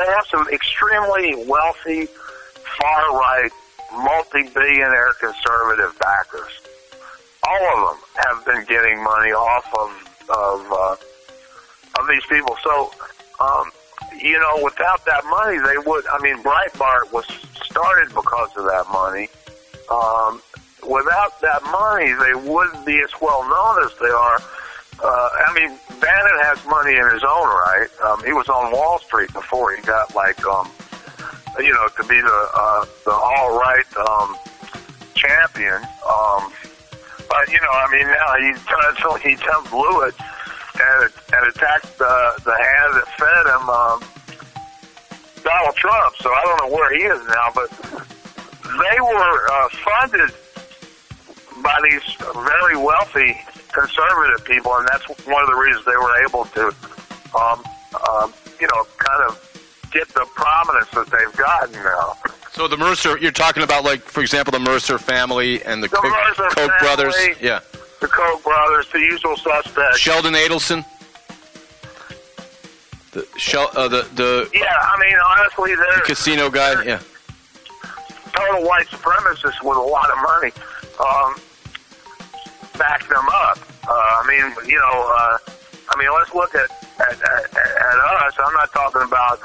they have some extremely wealthy, far right, multi billionaire conservative backers. All of them have been getting money off of of uh, of these people. So, um, you know, without that money, they would. I mean, Breitbart was started because of that money. Um, without that money, they wouldn't be as well known as they are. Uh, I mean, Bannon has money in his own right. Um, he was on Wall Street before he got like, um, you know, to be the uh, the alt-right um, champion. Um, but you know, I mean, now he turned he turned blew it and, and attacked the the hand that fed him, um, Donald Trump. So I don't know where he is now, but they were uh, funded by these very wealthy conservative people, and that's one of the reasons they were able to, um, um, you know, kind of get the prominence that they've gotten now. So the Mercer, you're talking about, like, for example, the Mercer family and the, The Koch, Koch family. brothers. Yeah. The Koch brothers, the usual suspects. Sheldon Adelson. The uh, the the Yeah, I mean, honestly, they're casino guy. Yeah. total white supremacists with a lot of money um, back them up. Uh, I mean, you know, uh, I mean, let's look at, at, at, at us. I'm not talking about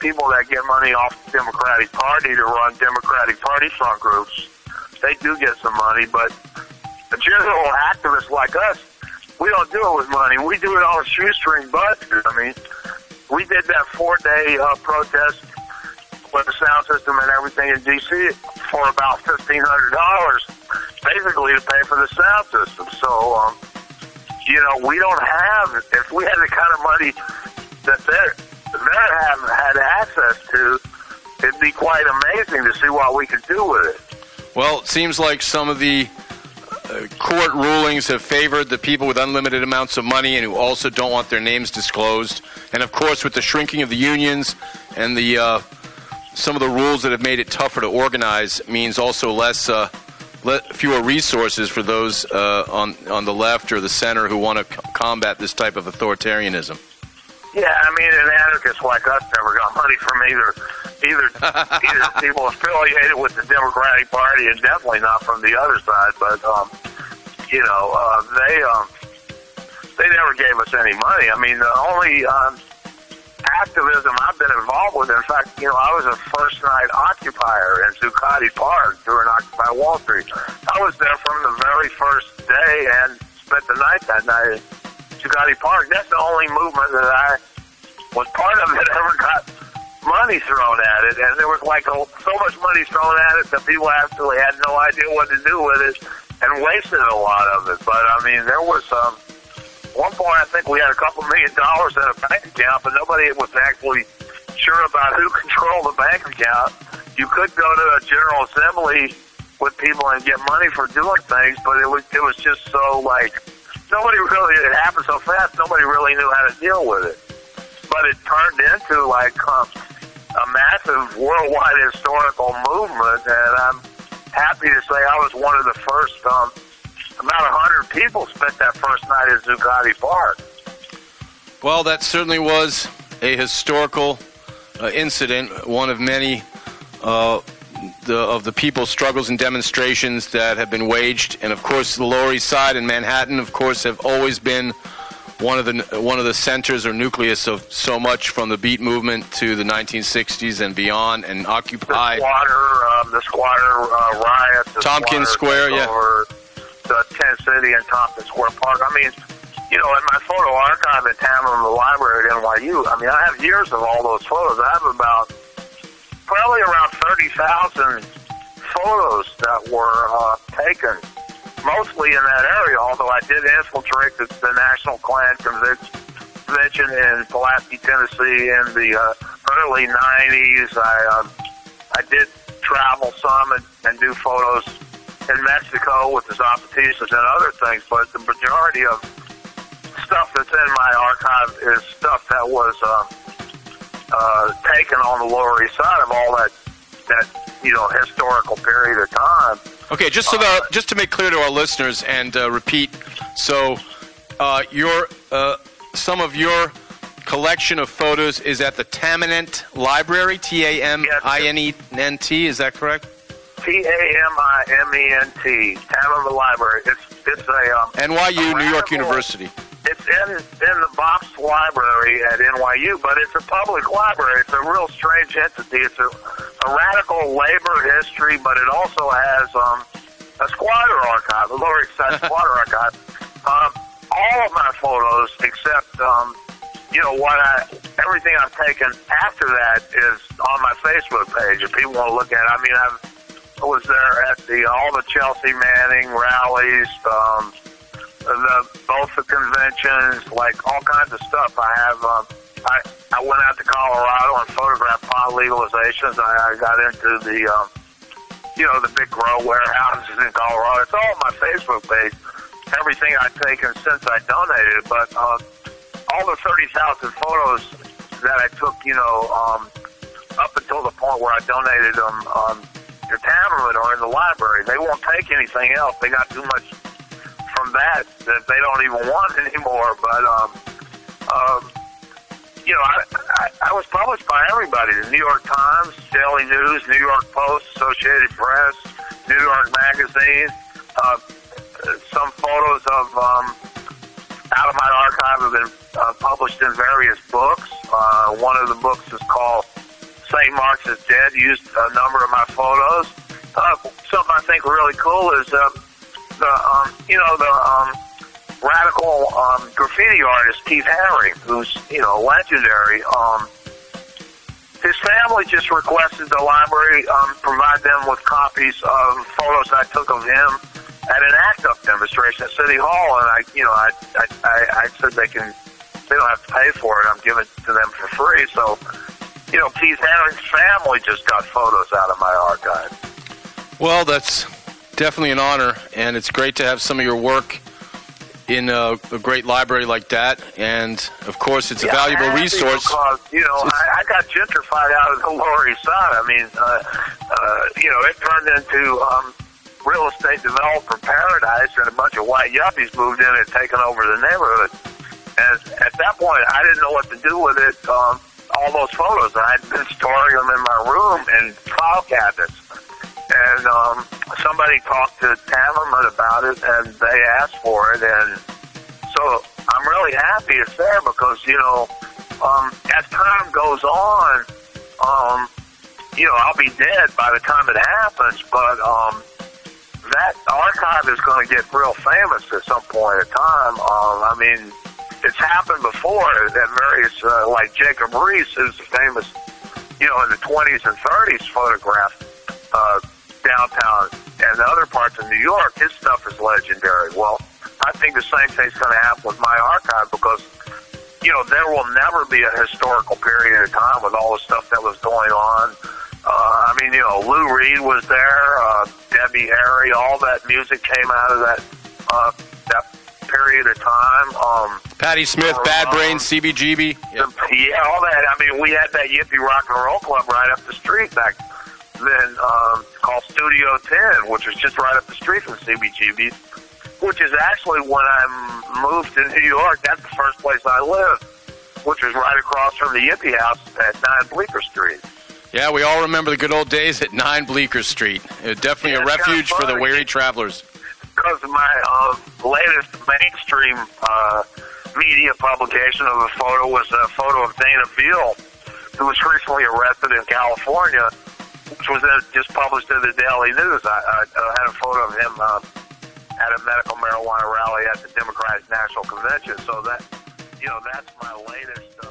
people that get money off the Democratic Party to run Democratic Party front groups. They do get some money, but the general activists like us, we don't do it with money. We do it on a shoestring budget. I mean, we did that four-day uh, protest with the sound system and everything in DC for about fifteen hundred dollars, basically to pay for the sound system. So, um, you know, we don't have. If we had the kind of money that they're, they have had access to, it'd be quite amazing to see what we could do with it. Well, it seems like some of the uh, court rulings have favored the people with unlimited amounts of money and who also don't want their names disclosed. And of course, with the shrinking of the unions and the uh, some of the rules that have made it tougher to organize, means also less. Uh, fewer resources for those uh, on on the left or the center who want to c- combat this type of authoritarianism. Yeah, I mean, and anarchists like us never got money from either either either people affiliated with the Democratic Party, and definitely not from the other side. But um, you know, uh, they um, they never gave us any money. I mean, the only um, activism I've been involved with, in fact, you know, I was a first night occupier in Zuccotti Park during Occupy Wall Street. I was there from the very first day and spent the night that night at Zuccotti Park. That's the only movement that I was part of that ever got money thrown at it, and there was like a, so much money thrown at it that people absolutely had no idea what to do with it and wasted a lot of it. But I mean, there was um, one point I think we had a couple million dollars in a bank account, but nobody was actually sure about who controlled the bank account. You could go to a general assembly with people and get money for doing things, but it was it was just so like nobody really it happened so fast. Nobody really knew how to deal with it. But it turned into like a massive worldwide historical movement, and I'm happy to say I was one of the first. Um, about a hundred people spent that first night at Zuccotti Park. Well, that certainly was a historical uh, incident, one of many uh, the, of the people's struggles and demonstrations that have been waged. And of course, the Lower East Side and Manhattan, of course, have always been one of the one of the centers or nucleus of so much from the Beat movement to the 1960s and beyond, and Occupy. The squatter, um, the squatter uh, riot, the Tompkins squatter Square, yeah. over the Tent City and Tompkins Square Park. I mean, you know, in my photo archive at Tamiment, the library at NYU, I mean, I have years of all those photos. I have about probably around 30,000 photos that were uh, taken, mostly in that area, although I did infiltrate the, the National Klan Convention in Pulaski, Tennessee in the uh, early 90s. I, um, I did travel some and, and do photos in Mexico with the Zapatistas and other things, but the majority of stuff that's in my archive is stuff that was uh, uh, taken on the Lower East Side of all that that you know historical period of time. Okay, just so that, just to make clear to our listeners and uh, repeat, so uh, your uh, some of your collection of photos is at the Taminent Library, T A M I N E N T. Is that correct? T A M I M E N T. Tamiment Library. It's it's a um, NYU, a New York University. It's in in the Bobst Library at NYU, but it's a public library. It's a real strange entity. It's a, a radical labor history, but it also has um, a squatter archive, a Lower East Side squatter archive. Um, all of my photos, except um, you know what I everything I've taken after that is on my Facebook page. If people want to look at it, I mean, I've, was there at the all the Chelsea Manning rallies. Um, the both the conventions, like all kinds of stuff. I have. Um, I I went out to Colorado and photographed pot legalizations. I, I got into the, um, you know, the big grow warehouses in Colorado. It's all on my Facebook page. Everything I've taken since I donated, but um, all the thirty thousand photos that I took, you know, um, up until the point where I donated them um, to Tamiment or in the library. They won't take anything else. They got too much from that that they don't even want anymore. But um, um, you know, I, I, I was published by everybody: the New York Times, Daily News, New York Post, Associated Press, New York Magazine. Uh, some photos of um, out of my archive have been uh, published in various books. Uh, one of the books is called St. Mark's is Dead. Used a number of my photos. Uh, something I think really cool is uh, the um, you know the um, radical um, graffiti artist Keith Haring, who's you know legendary. Um, his family just requested the library um, provide them with copies of photos I took of him at an ACT UP demonstration at City Hall, and I, you know, I, I, I, I said they can, they don't have to pay for it. I'm giving it to them for free. So, you know, Keith Haring's family just got photos out of my archive. Well, that's definitely an honor, and it's great to have some of your work in a, a great library like that. And of course, it's a valuable resource. Because, you know, I, I got gentrified out of the Lower East Side. I mean, uh, uh, you know, it turned into um, real estate developer paradise, and a bunch of white yuppies moved in and taken over the neighborhood. And at that point, I didn't know what to do with it. Um, all those photos, I had been storing them in my room in file cabinets. And um, somebody talked to Tamiment about it, and they asked for it, and so I'm really happy it's there because you know, um, as time goes on, um, you know, I'll be dead by the time it happens, but um, that archive is going to get real famous at some point in time. Um, I mean, it's happened before that various, uh, like Jacob Riis, who's famous, you know, in the 20s and 30s, photographed uh, downtown and the other parts of New York. His stuff is legendary. Well, I think the same thing's going to happen with my archive because, you know, there will never be a historical period of time with all the stuff that was going on. Uh, I mean, you know, Lou Reed was there, uh, Debbie Harry, all that music came out of that period of time. Um, Patti Smith, Bad Brains, CBGB. Yeah. yeah, all that. I mean, we had that Yippie Rock and Roll Club right up the street back then, um, called Studio 10, which was just right up the street from CBGB, which is actually when I moved to New York, that's the first place I lived, which was right across from the Yippie House at 9 Bleecker Street. Yeah, we all remember the good old days at 9 Bleecker Street. Uh, definitely Yeah, a it's kinda refuge for the weary travelers. because my uh, latest mainstream uh, media publication of a photo was a photo of Dana Beal, who was recently arrested in California, which was just published in the Daily News. I, I, I had a photo of him uh, at a medical marijuana rally at the Democratic National Convention. So that, you know, that's my latest uh,